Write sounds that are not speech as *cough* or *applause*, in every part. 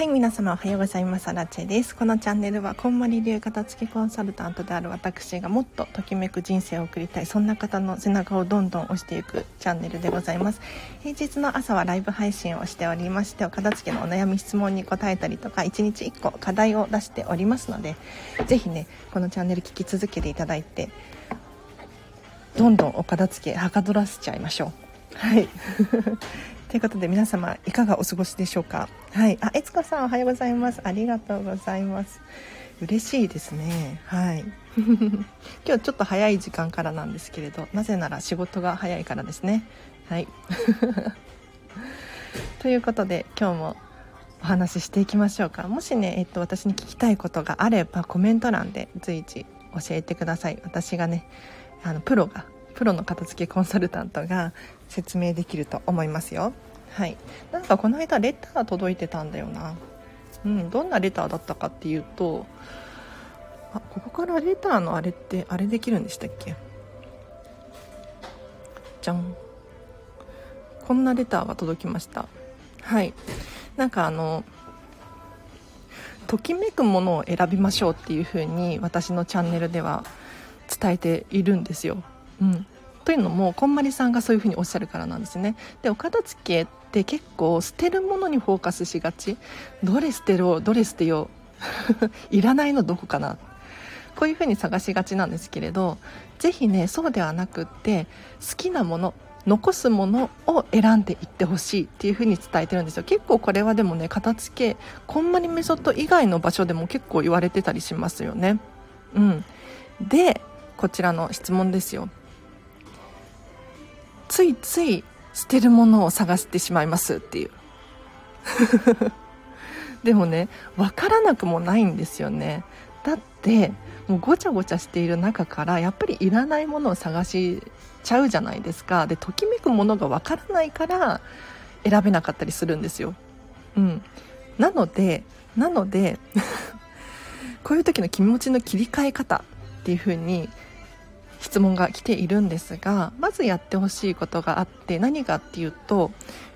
はい、皆様おはようございます。アラチェです。このチャンネルは、こんまり流片付けコンサルタントである私がもっとときめく人生を送りたい、そんな方の背中をどんどん押していくチャンネルでございます。平日の朝はライブ配信をしておりまして、お片付けのお悩み質問に答えたりとか、1日1個課題を出しておりますので、ぜひね、このチャンネル聞き続けていただいて、どんどんお片付けはかどらせちゃいましょう。はい。ということで皆様いかがお過ごしでしょうか？はい。あ悦子さんおはようございます。ありがとうございます。嬉しいですね。はい。*laughs* 今日ちょっと早い時間からなんですけれどなぜなら仕事が早いからですね。はい。*laughs* ということで今日もお話ししていきましょうか。もしね、えっと、私に聞きたいことがあればコメント欄で随時教えてください。私がねあのプロがプロの片付けコンサルタントが説明できると思いますよ。はい。なんかこの間レター届いてたんだよな。うんどんなレターだったかっていうとあここからレターのあれってあれできるんでしたっけ？じゃん。こんなレターが届きました。はい。なんかあのときめくものを選びましょうっていう風に私のチャンネルでは伝えているんですよ。うん、というのもこんまりさんがそういうふうにおっしゃるからなんですね。でお片付けって結構捨てるものにフォーカスしがち。どれ捨てろどれ捨てよう。*laughs* いらないのどこかな。こういうふうに探しがちなんですけれど是非ねそうではなくって好きなもの残すものを選んでいってほしいっていう風に伝えてるんですよ。結構これはでもね片付けこんまりメソッド以外の場所でも結構言われてたりしますよね。うん。でこちらの質問ですよ。ついつい捨てるものを探してしまいますっていう。*laughs* でもね分からなくもないんですよね。だってもうごちゃごちゃしている中からやっぱりいらないものを探しちゃうじゃないですか。でときめくものが分からないから選べなかったりするんですよ。うん。なのでなので *laughs* こういう時の気持ちの切り替え方っていう風に質問が来ているんですがまずやってほしいことがあって何かっていうと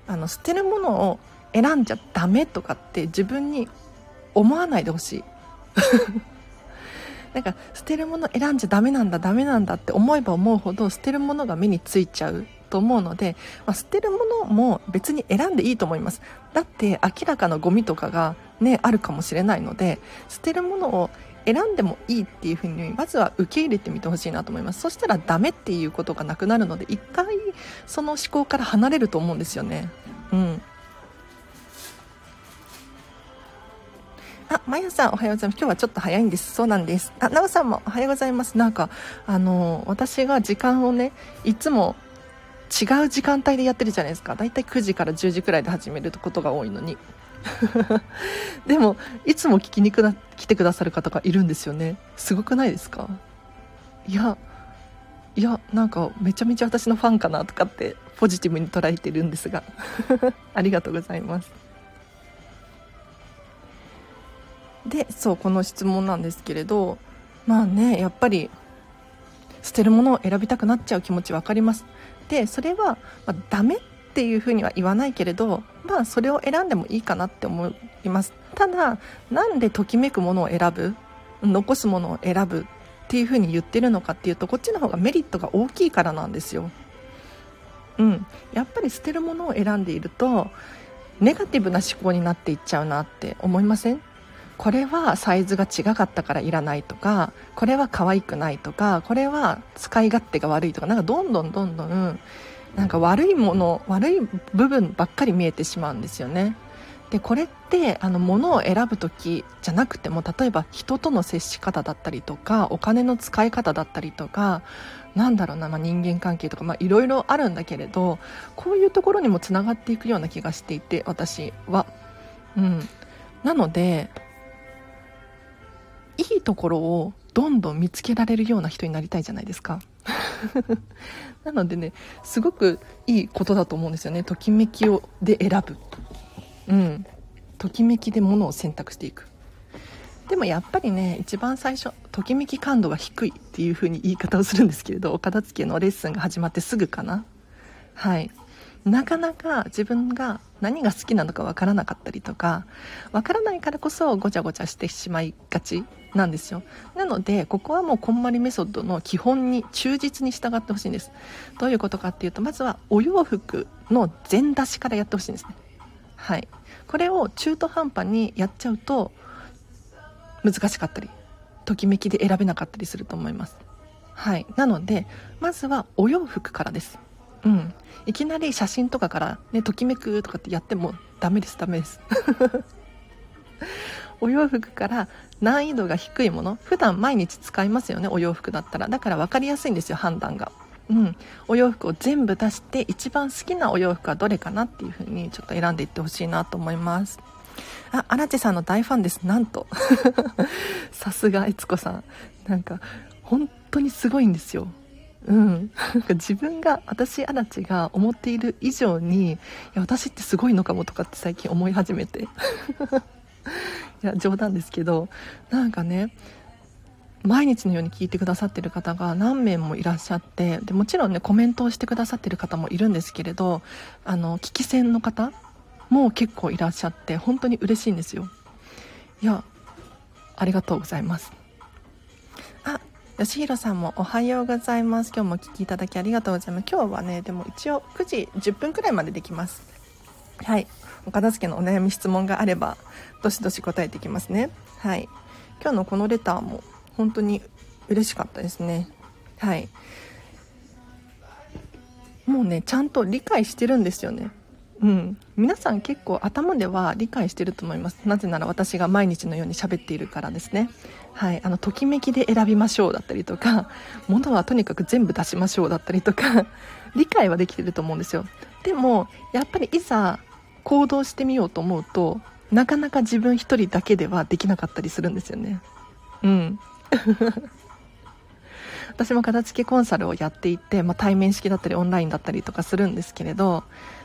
あの捨てるものを選んじゃダメとかって自分に思わないでほしい。*laughs* なんか捨てるもの選んじゃダメなんだダメなんだって思えば思うほど捨てるものが目についちゃうと思うので、まあ、捨てるものも別に選んでいいと思います。だって明らかなゴミとかがねあるかもしれないので捨てるものを選んでもいいっていうふうにまずは受け入れてみてほしいなと思いますそしたらダメっていうことがなくなるので一回その思考から離れると思うんですよねうんあ、まやさんおはようございます。今日はちょっと早いんです。そうなんです。あ、なおさんもおはようございます。なんか、あの私が時間をね、いつも違う時間帯でやってるじゃないですか。だいたい9時から10時くらいで始めることが多いのに。*laughs* でもいつも聞きに来てくださる方がいるんですよね。すごくないですか？いやいやなんかめちゃめちゃ私のファンかなとかってポジティブに捉えてるんですが。*laughs* ありがとうございます。でそうこの質問なんですけれどまあねやっぱり捨てるものを選びたくなっちゃう気持ち分かります。でそれは、まあ、ダメっていうふうには言わないけれどまあそれを選んでもいいかなって思います。ただなんでときめくものを選ぶ？残すものを選ぶっていうふうに言ってるのかっていうとこっちの方がメリットが大きいからなんですよ。うん。やっぱり捨てるものを選んでいるとネガティブな思考になっていっちゃうなって思いません？これはサイズが違かったからいらないとかこれは可愛くないとかこれは使い勝手が悪いとかなんかどんどんどんどんなんか悪いもの悪い部分ばっかり見えてしまうんですよねでこれってあの物を選ぶ時じゃなくても例えば人との接し方だったりとかお金の使い方だったりとかなんだろうな、まあ、人間関係とかいろいろあるんだけれどこういうところにもつながっていくような気がしていて私は。うん、なのでいいところをどんどん見つけられるような人になりたいじゃないですか。なのでねすごくいいことだと思うんですよね。ときめきをで選ぶ。うん。ときめきでものを選択していく。でもやっぱりね一番最初ときめき感度が低いっていう風に言い方をするんですけれどお片付けのレッスンが始まってすぐかな。はい。なかなか自分が何が好きなのかわからなかったりとかわからないからこそごちゃごちゃしてしまいがちなんですよ。なのでここはもうこんまりメソッドの基本に忠実に従ってほしいんです。どういうことかっていうとまずはお洋服の全出しからやってほしいんですね。はい。これを中途半端にやっちゃうと難しかったりときめきで選べなかったりすると思います。はい。なのでまずはお洋服からです。うん。いきなり写真とかからねときめくとかってやってもダメですダメです。*laughs* お洋服から難易度が低いもの普段毎日使いますよねお洋服だったら。だから分かりやすいんですよ判断が。うん、お洋服を全部出して一番好きなお洋服はどれかなっていう風にちょっと選んでいってほしいなと思います。あ荒地さんの大ファンです。なんと。*laughs* さすが悦子さん。なんか本当にすごいんですよ。うん、なんか自分が私荒地が思っている以上にいや私ってすごいのかもとかって最近思い始めて。*laughs* いや冗談ですけどなんかね毎日のように聞いてくださってる方が何名もいらっしゃってでもちろんねコメントをしてくださってる方もいるんですけれどあの聞き戦の方も結構いらっしゃって本当に嬉しいんですよ。いやありがとうございます。あ吉弘さんもおはようございます。今日もお聞きいただきありがとうございます。今日はねでも一応9時10分くらいまでできます。はい。お片付けのお悩み質問があればどしどし答えていきますね。はい。今日のこのレターも本当に嬉しかったですね。はい。もうねちゃんと理解してるんですよね。うん。皆さん結構頭では理解してると思います。なぜなら私が毎日のように喋っているからですね。はい。あのときめきで選びましょうだったりとか *laughs* 物はとにかく全部出しましょうだったりとか *laughs* 理解はできてると思うんですよ。でもやっぱりいざ行動してみようと思うとなかなか自分一人だけではできなかったりするんですよね。うん。*laughs* 私も片付けコンサルをやっていて、まあ、対面式だったりオンラインだったりとかするんですけれど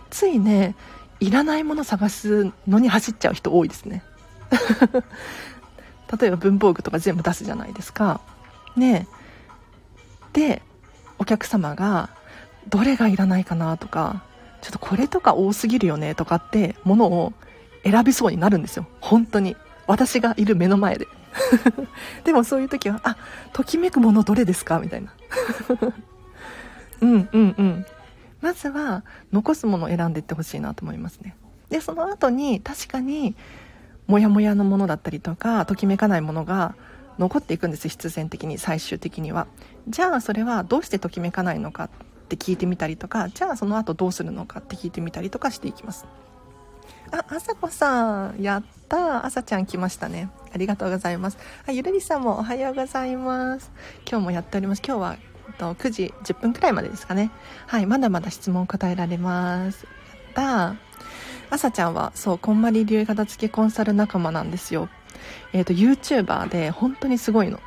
ついねいらないもの探すのに走っちゃう人多いですね。*laughs* 例えば文房具とか全部出すじゃないですか。ね。でお客様がどれがいらないかなとかちょっとこれとか多すぎるよねとかってものを選びそうになるんですよ。本当に。私がいる目の前で。*laughs* でもそういう時は、あ、ときめくものどれですかみたいな。うんうんうん。まずは、残すものを選んでいってほしいなと思いますね。で、その後に、確かに、モヤモヤのものだったりとか、ときめかないものが残っていくんです、必然的に、最終的には。じゃあ、それはどうしてときめかないのかって聞いてみたりとか、じゃあその後どうするのかって聞いてみたりとかしていきます。あ、あさこさん、やった。あさちゃん来ましたね。ありがとうございます。あ、ゆるりさんもおはようございます。今日もやっております。今日はと9時10分くらいまでですかね。はい、まだまだ質問答えられます。やった。あさちゃんは、そう、こんまり流片付けコンサル仲間なんですよ。えっ、ー、と、YouTuber で本当にすごいの。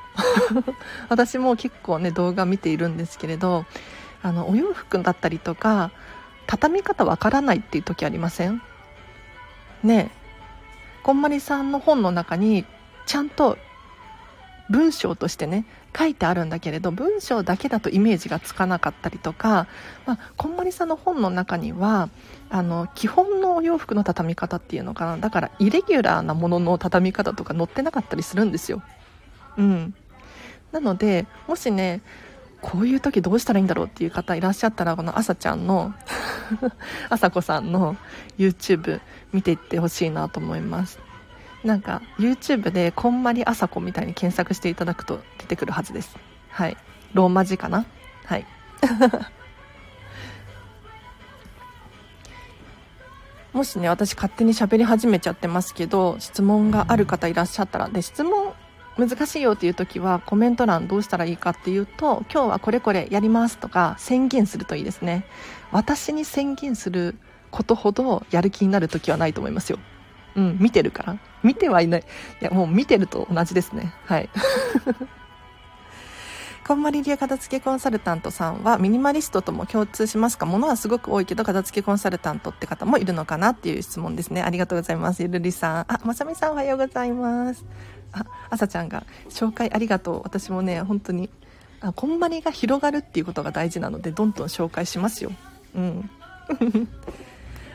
*laughs* 私も結構ね、動画見ているんですけれど、あの、お洋服だったりとか、畳み方わからないっていう時ありません？ねこんまりさんの本の中にちゃんと文章としてね書いてあるんだけれど文章だけだとイメージがつかなかったりとか、まあ、こんまりさんの本の中にはあの基本のお洋服の畳み方っていうのかなだからイレギュラーなものの畳み方とか載ってなかったりするんですよ。うん。なのでもしねこういう時どうしたらいいんだろうっていう方いらっしゃったらこのあさちゃんのあさこさんの YouTube 見ていってほしいなと思います。なんか YouTube でこんまりあさこみたいに検索していただくと出てくるはずです。はい。ローマ字かな？はい。*laughs* もしね私勝手に喋り始めちゃってますけど質問がある方いらっしゃったらで質問難しいよっていう時はコメント欄どうしたらいいかっていうと今日はこれこれやりますとか宣言するといいですね。私に宣言することほどやる気になる時はないと思いますよ。うん見てるから。見てはいない。いやもう見てると同じですね。はい。*laughs* こんまり流片付けコンサルタントさんはミニマリストとも共通しますか？物はすごく多いけど片付けコンサルタントって方もいるのかなっていう質問ですね。ありがとうございます。ゆるりさん。あまさみさんおはようございます。ああさちゃんが紹介ありがとう。私もね本当にあこんまりが広がるっていうことが大事なのでどんどん紹介しますよ。うん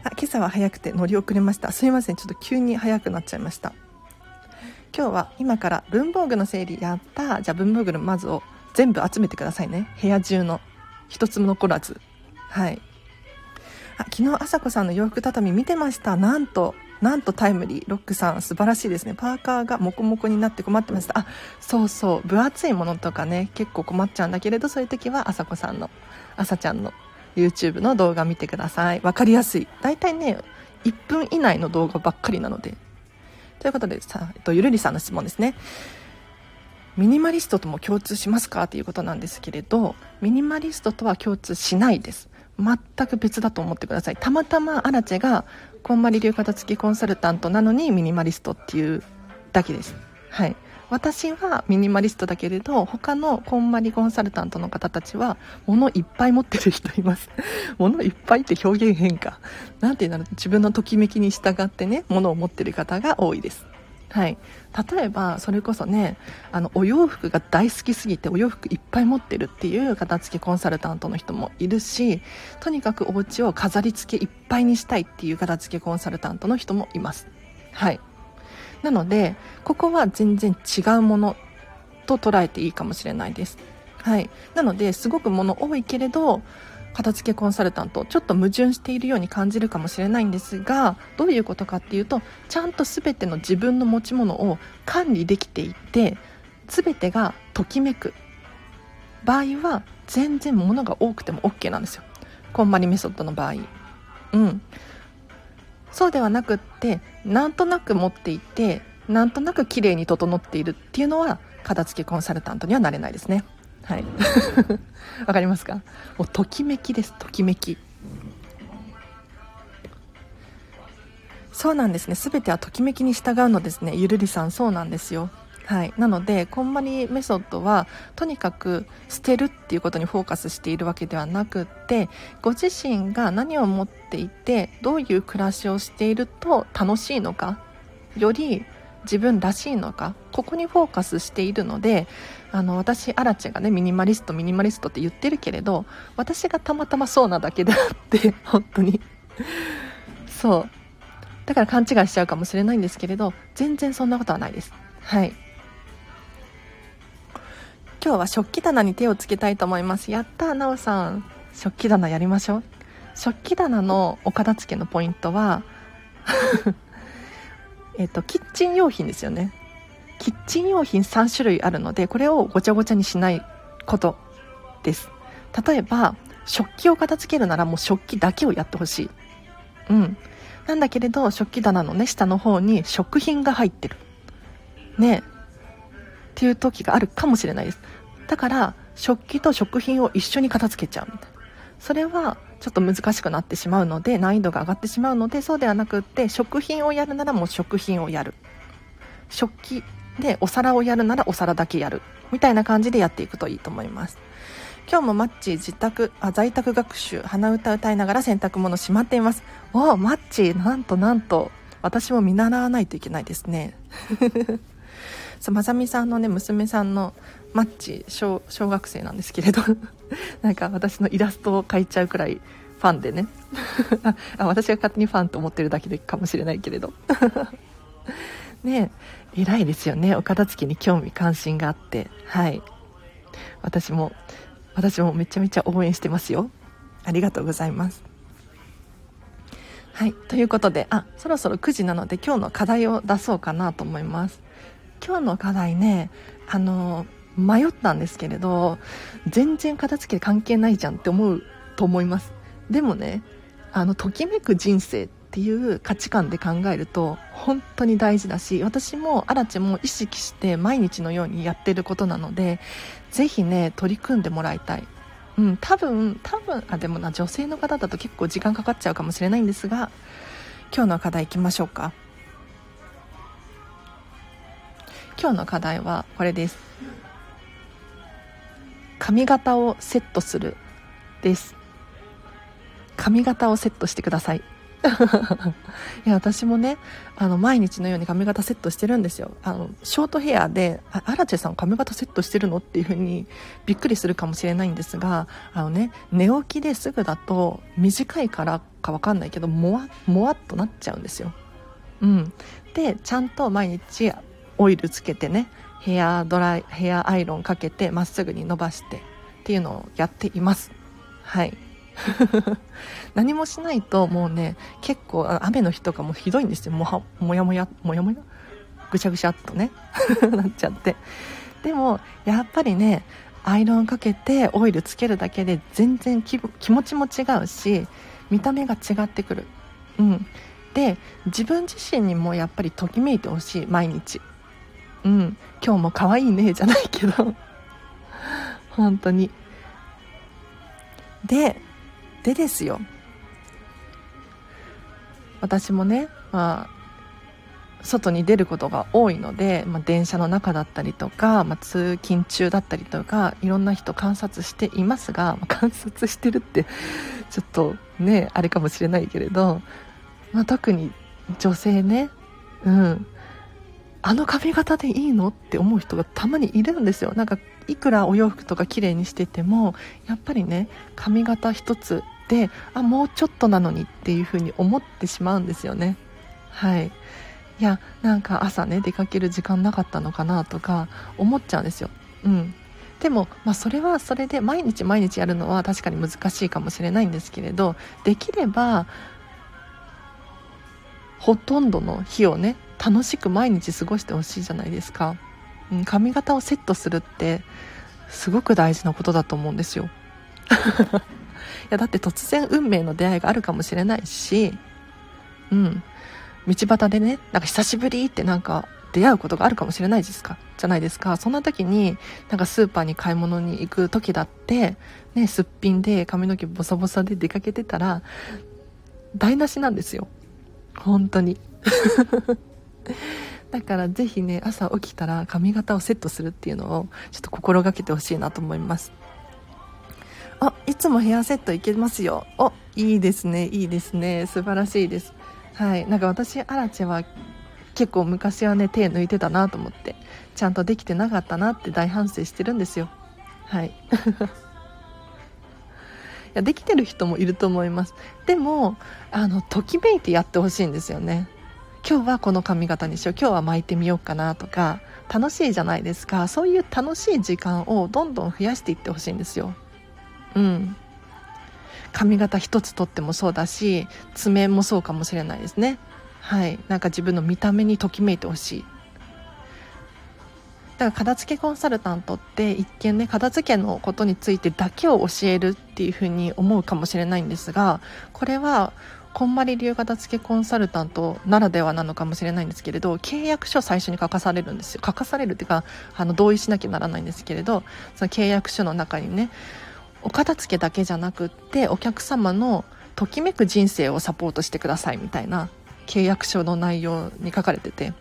あ今朝は早くて乗り遅れました。すいませんちょっと急に早くなっちゃいました。今日は今から文房具の整理やった。じゃあ文房具のまずを全部集めてくださいね。部屋中の一つも残らず。はい。あ昨日あさこさんの洋服畳見てました。なんとなんとタイムリー。ロックさん素晴らしいですね。パーカーがモコモコになって困ってました。あそうそう。分厚いものとかね結構困っちゃうんだけれどそういう時はあさこさんのあさちゃんの YouTube の動画見てください。分かりやすい。大体ね1分以内の動画ばっかりなので。ということでさ、えっと、ゆるりさんの質問ですね。ミニマリストとも共通しますか？ということなんですけれどミニマリストとは共通しないです。全く別だと思ってください。たまたまアラチェがこんまり流片付きコンサルタントなのにミニマリストっていうだけです。はい。私はミニマリストだけれど他のこんまりコンサルタントの方たちは物いっぱい持ってる人います。*laughs* 物いっぱいって表現変化。なんていうんだろう。自分のときめきに従ってね物を持ってる方が多いです。はい、例えばそれこそねあのお洋服が大好きすぎてお洋服いっぱい持ってるっていう片付けコンサルタントの人もいるしとにかくお家を飾り付けいっぱいにしたいっていう片付けコンサルタントの人もいます。はい。なのでここは全然違うものと捉えていいかもしれないです。はい。なのですごく物多いけれど片付けコンサルタントちょっと矛盾しているように感じるかもしれないんですがどういうことかっていうとちゃんと全ての自分の持ち物を管理できていって全てがときめく。場合は全然物が多くても OK なんですよ。こんまりメソッドの場合。うん。そうではなくってなんとなく持っていてなんとなく綺麗に整っているっていうのは片付けコンサルタントにはなれないですね。はい。*laughs* わかりますか？もうときめきですときめき。そうなんですね。全てはときめきに従うのですね。ゆるりさんそうなんですよ。はい、なのでこんまりメソッドはとにかく捨てるっていうことにフォーカスしているわけではなくってご自身が何を持っていてどういう暮らしをしていると楽しいのかより自分らしいのかここにフォーカスしているのであの私アラチェがねミニマリストミニマリストって言ってるけれど私がたまたまそうなだけであって *laughs* 本当に。そう。だから勘違いしちゃうかもしれないんですけれど全然そんなことはないです。はい。今日は食器棚に手をつけたいと思います。やったなおさん。食器棚やりましょう。食器棚のお片付けのポイントは *laughs* えっとキッチン用品ですよね。キッチン用品3種類あるのでこれをごちゃごちゃにしないことです。例えば食器を片付けるならもう食器だけをやってほしい。うん。なんだけれど食器棚のね下の方に食品が入ってる。ね。っていう時があるかもしれないです。だから食器と食品を一緒に片付けちゃうみたいな。それはちょっと難しくなってしまうので難易度が上がってしまうのでそうではなくって食品をやるならもう食品をやる。食器でお皿をやるならお皿だけやるみたいな感じでやっていくといいと思います。今日もマッチ自宅あ在宅学習鼻歌歌いながら洗濯物しまっています。おおマッチなんとなんと。私も見習わないといけないですね。*laughs* そうまさみさんのね娘さんのマッチ小小学生なんですけれど。*laughs* なんか私のイラストを描いちゃうくらいファンでね。*laughs* あ私が勝手にファンと思ってるだけでかもしれないけれど。*laughs* ね偉いですよね。お片付けに興味関心があって。はい。私も私もめちゃめちゃ応援してますよ。ありがとうございます。はい。ということであそろそろ9時なので今日の課題を出そうかなと思います。今日の課題ねあの迷ったんですけれど全然片付け関係ないじゃんって思うと思います。でもねあのときめく人生っていう価値観で考えると本当に大事だし私もアラチも意識して毎日のようにやってることなのでぜひね取り組んでもらいたい。うん多分多分あでもな女性の方だと結構時間かかっちゃうかもしれないんですが今日の課題いきましょうか。今日の課題はこれです。髪型をセットするです。髪型をセットしてください。*laughs* いや私もねあの毎日のように髪型セットしてるんですよ。あのショートヘアで「あアラチェさん髪型セットしてるの?」っていう風に *laughs* びっくりするかもしれないんですがあのね寝起きですぐだと短いからか分かんないけどもわもわっとなっちゃうんですよ。うん。でちゃんと毎日オイルつけてねヘアドライヘアアイロンかけてまっすぐに伸ばしてっていうのをやっています。はい。*laughs* 何もしないともうね結構雨の日とかもひどいんですよ。もはもやもやもやもや？ぐしゃぐしゃっとね。*laughs* なっちゃって。でもやっぱりねアイロンかけてオイルつけるだけで全然気持ちも違うし見た目が違ってくる。うん。で自分自身にもやっぱりときめいてほしい毎日。うん。今日も可愛いねじゃないけど。*laughs* 本当に。ででですよ。私もね、まあ、外に出ることが多いので、まあ、電車の中だったりとか、まあ、通勤中だったりとかいろんな人観察していますが、まあ、観察してるってちょっとねあれかもしれないけれど、まあ、特に女性ね。うん。あの髪型でいいの？って思う人がたまにいるんですよ。なんかいくらお洋服とか綺麗にしててもやっぱりね髪型一つであもうちょっとなのにっていう風に思ってしまうんですよね。はい。いやなんか朝ね出かける時間なかったのかなとか思っちゃうんですよ。うん。でも、まあ、それはそれで毎日毎日やるのは確かに難しいかもしれないんですけれどできればほとんどの日をね楽しく毎日過ごしてほしいじゃないですか、うん、髪型をセットするってすごく大事なことだと思うんですよ。*laughs* いやだって突然運命の出会いがあるかもしれないしうん。道端でねなんか久しぶりってなんか出会うことがあるかもしれないですか。じゃないですか。そんな時になんかスーパーに買い物に行く時だってねすっぴんで髪の毛ボサボサで出かけてたら台無しなんですよ。本当に。*laughs* だからぜひね朝起きたら髪型をセットするっていうのをちょっと心がけてほしいなと思います。あいつもヘアセットいけますよ。おいいですね。いいですね。素晴らしいです。はい。なんか私アラチェは結構昔はね手抜いてたなと思ってちゃんとできてなかったなって大反省してるんですよ。はい。*laughs* いやできてる人もいると思います。でもあのときめいてやってほしいんですよね。今日はこの髪型にしよう。今日は巻いてみようかなとか楽しいじゃないですか。そういう楽しい時間をどんどん増やしていってほしいんですよ。うん。髪型一つとってもそうだし爪もそうかもしれないですね。はい。なんか自分の見た目にときめいてほしい。だから片付けコンサルタントって一見ね片付けのことについてだけを教えるっていうふうに思うかもしれないんですがこれはこんまり流片付けコンサルタントならではなのかもしれないんですけれど契約書最初に書かされるんですよ。書かされるっていうかあの同意しなきゃならないんですけれどその契約書の中にねお片付けだけじゃなくってお客様のときめく人生をサポートしてくださいみたいな契約書の内容に書かれてて。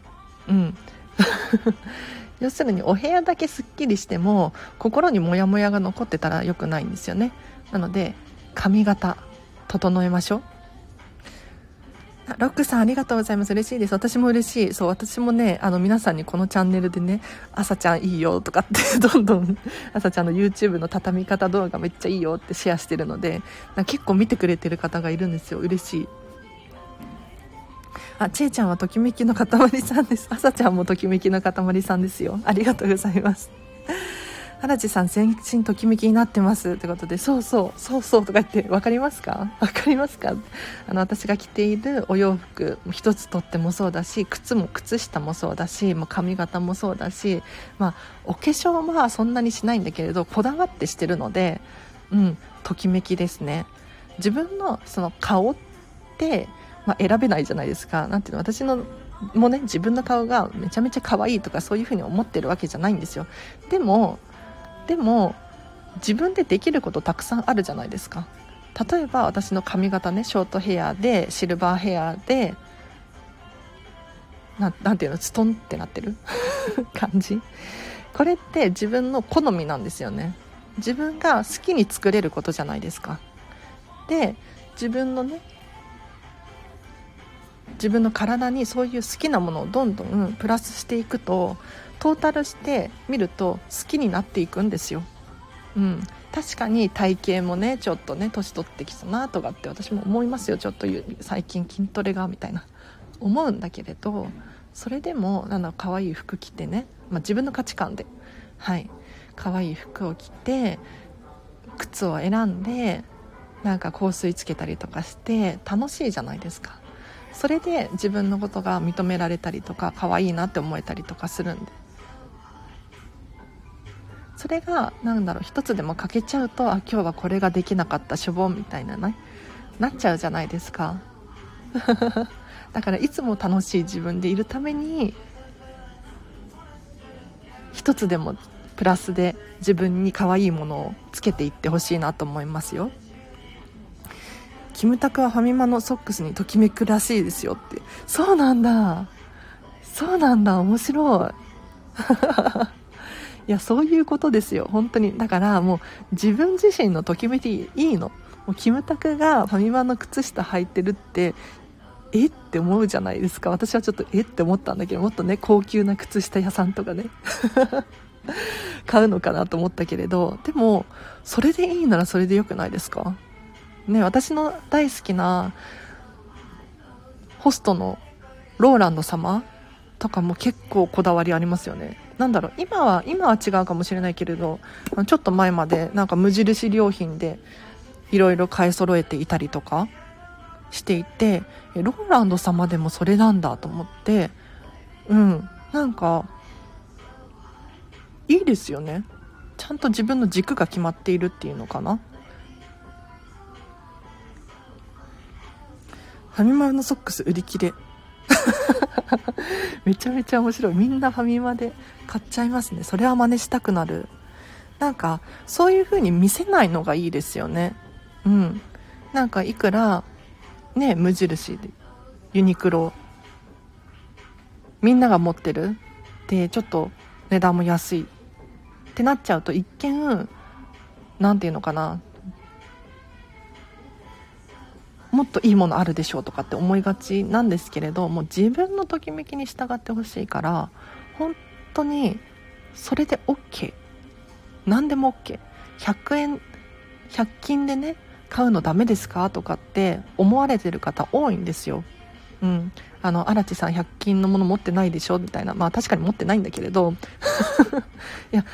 うん。*laughs* 要するにお部屋だけすっきりしても心にモヤモヤが残ってたら良くないんですよね。なので髪型整えましょう。ロックさんありがとうございます嬉しいです私も嬉しいそう私もねあの皆さんにこのチャンネルでね朝ちゃんいいよとかって *laughs* どんどん朝ちゃんの YouTube の畳み方動画めっちゃいいよってシェアしてるので結構見てくれてる方がいるんですよ嬉しいあ、ちえちゃんはときめきの塊さんです。あさちゃんもときめきの塊さんですよ。ありがとうございます。原地さん全身ときめきになってますってことでそうそうそうそうとか言って分かりますか？分かりますか？あの私が着ているお洋服一つとってもそうだし靴も靴下もそうだしもう髪型もそうだし、まあ、お化粧はそんなにしないんだけれどこだわってしてるのでうんときめきですね。自分のその顔って、まあ、選べないじゃないですか。なんていうの私のもね自分の顔がめちゃめちゃ可愛いとかそういうふうに思ってるわけじゃないんですよ。でもでも自分でできることたくさんあるじゃないですか。例えば私の髪型ねショートヘアでシルバーヘアでななんていうのストンってなってる？*laughs* 感じ？これって自分の好みなんですよね。自分が好きに作れることじゃないですか。で自分のね自分の体にそういう好きなものをどんどんプラスしていくとトータルして見ると好きになっていくんですよ、うん、確かに体型もねちょっとね年取ってきたなとかって私も思いますよ。ちょっと最近筋トレがみたいな。思うんだけれどそれでもなんだ可愛い服着てね、まあ、自分の価値観で。はい。可愛い服を着て靴を選んでなんか香水つけたりとかして楽しいじゃないですか。それで自分のことが認められたりとか可愛いなって思えたりとかするんで。それが何だろう一つでも欠けちゃうとあ今日はこれができなかったしょぼんみたいなねなっちゃうじゃないですか。*laughs* だからいつも楽しい自分でいるために一つでもプラスで自分に可愛いものをつけていってほしいなと思いますよ。キムタクはファミマのソックスにときめくらしいですよって。そうなんだ。そうなんだ。面白い。*laughs* いやそういうことですよ。本当に。だからもう自分自身のときめきいいの。もうキムタクがファミマの靴下履いてるってえって思うじゃないですか。私はちょっとえって思ったんだけどもっとね高級な靴下屋さんとかね。*laughs* 買うのかなと思ったけれど。でもそれでいいならそれでよくないですか？ね、私の大好きなホストのローランド様とかも結構こだわりありますよね。なんだろう、今は、今は違うかもしれないけれど、ちょっと前までなんか無印良品でいろいろ買い揃えていたりとかしていて、ローランド様でもそれなんだと思って、うん、なんか、いいですよね。ちゃんと自分の軸が決まっているっていうのかな。ファミマのソックス売り切れ *laughs* めちゃめちゃ面白いみんなファミマで買っちゃいますね。それは真似したくなる。なんかそういう風に見せないのがいいですよね。うん。なんかいくらね無印でユニクロみんなが持ってるでちょっと値段も安い。ってなっちゃうと一見何て言うのかな。もっといいものあるでしょうとかって思いがちなんですけれどもう自分のときめきに従ってほしいから本当にそれで OK 何でも OK100 円100均でね買うのダメですか？とかって思われてる方多いんですよ。うん。あの荒地さん100均のもの持ってないでしょ？みたいな。まあ確かに持ってないんだけれど。*laughs* いや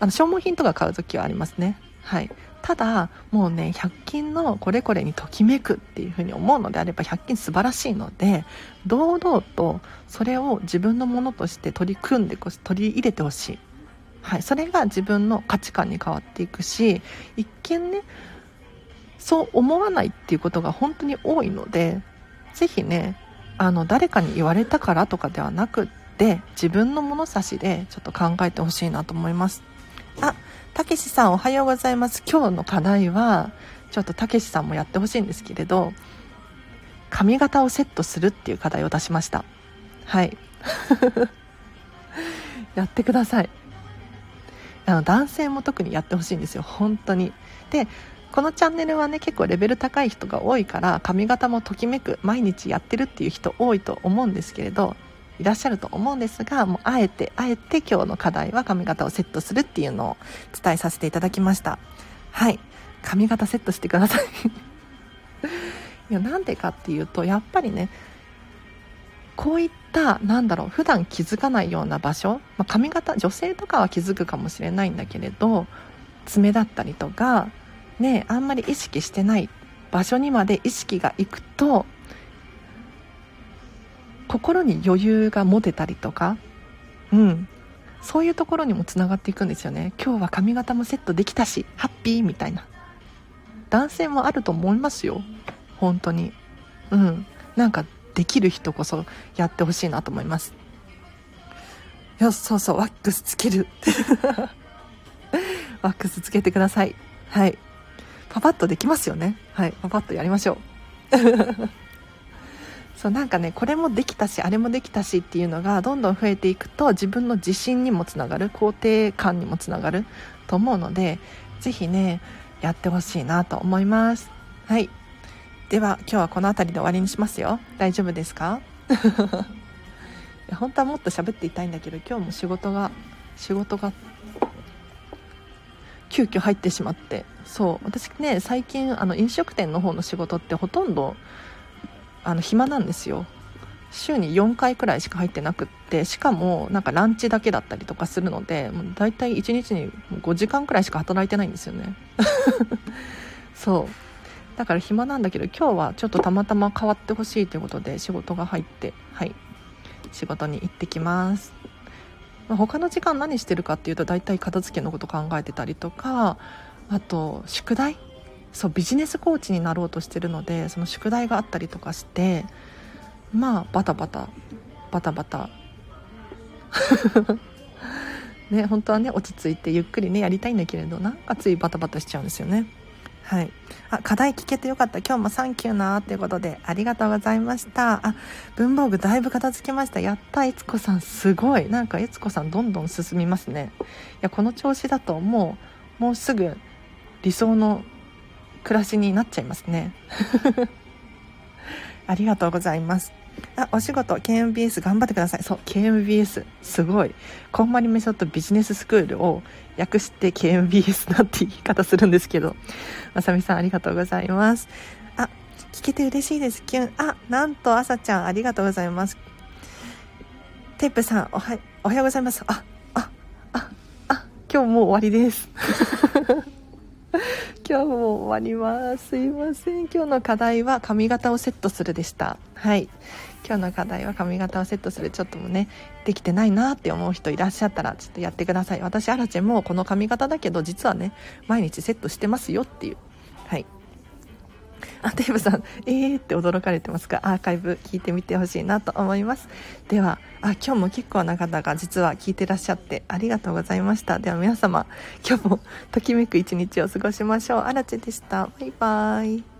あの消耗品とか買う時はありますね。はい。ただもうね100均のこれこれにときめくっていうふうに思うのであれば100均素晴らしいので堂々とそれを自分のものとして取り組んで取り入れてほしい、はい、それが自分の価値観に変わっていくし一見ねそう思わないっていうことが本当に多いので是非ねあの誰かに言われたからとかではなくって自分の物差しでちょっと考えてほしいなと思います。あたけしさんおはようございます。今日の課題は、ちょっとたけしさんもやってほしいんですけれど、髪型をセットするっていう課題を出しました。はい。*laughs* やってください。あの、男性も特にやってほしいんですよ。本当に。で、このチャンネルはね、結構レベル高い人が多いから、髪型もときめく、毎日やってるっていう人多いと思うんですけれど、いらっしゃると思うんですが、もうあえて、あえて今日の課題は髪型をセットするっていうのを伝えさせていただきました。はい。髪型セットしてください *laughs* いや、なんでかっていうと、やっぱりね、こういった、なんだろう、普段気づかないような場所、まあ、髪型、女性とかは気づくかもしれないんだけれど、爪だったりとか、ね、あんまり意識してない場所にまで意識がいくと、心に余裕が持てたりとか、うん、そういうところにもつながっていくんですよね。今日は髪型もセットできたしハッピーみたいな。男性もあると思いますよ。本当に。うん。なんかできる人こそやってほしいなと思います。よそうそう。ワックスつける。*laughs* ワックスつけてください。はい。パパッとできますよね。はい。パパッとやりましょうそうなんかねこれもできたしあれもできたしっていうのがどんどん増えていくと自分の自信にもつながる肯定感にもつながると思うので是非ねやってほしいなと思います。はい。では今日はこの辺りで終わりにしますよ。大丈夫ですか？*laughs* 本当はもっと喋っていたいんだけど今日も仕事が仕事が急遽入ってしまって。そう。私ね最近あの飲食店の方の仕事ってほとんどあの暇なんですよ。週に4回くらいしか入ってなくってしかもなんかランチだけだったりとかするのでもう大体1日に5時間くらいしか働いてないんですよね。*laughs* そう。だから暇なんだけど今日はちょっとたまたま変わってほしいということで仕事が入ってはい。仕事に行ってきます、ま、他の時間何してるかっていうと大体片付けのこと考えてたりとかあと宿題そうビジネスコーチになろうとしてるのでその宿題があったりとかしてまあバタバタバタバタ。*laughs* ね本当はね落ち着いてゆっくりねやりたいんだけれどなんかついバタバタしちゃうんですよね。はい。あ課題聞けてよかった。今日もサンキューなーっていうことでありがとうございました。あ文房具だいぶ片付けました。やった悦子さん。すごい。なんか悦子さんどんどん進みますね。いやこの調子だともうもうすぐ理想の暮らしになっちゃいますね *laughs* ありがとうございますあ、お仕事、KMBS 頑張ってください。そう、KMBS。すごい。こんまりメソッドビジネススクールを訳して KMBS なって言い方するんですけど。まさみさんありがとうございます。あ、聞けて嬉しいです。キュン。あ、なんとあさちゃんありがとうございます。テープさん、おは、おはようございます。あ、あ、あ、あ、今日もう終わりです。*laughs* 今日も終わります。すいません。今日の課題は髪型をセットするでした。はい。今日の課題は髪型をセットする。ちょっともねできてないなって思う人いらっしゃったらちょっとやってください。私アラチェもこの髪型だけど実はね毎日セットしてますよっていう。はい。あ、デーブさん、えーって驚かれてますが、アーカイブ聞いてみてほしいなと思います。では、あ、今日も結構な方が実は聞いてらっしゃってありがとうございました。では皆様、今日もときめく一日を過ごしましょう。あらちでした。バイバイ。